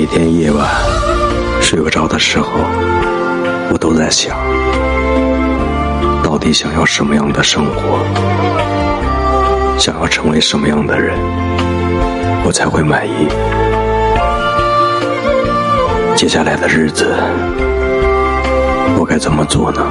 每天夜晚睡不着的时候我都在想到底想要什么样的生活？想要成为什么样的人？我才会满意。接下来的日子我该怎么做呢？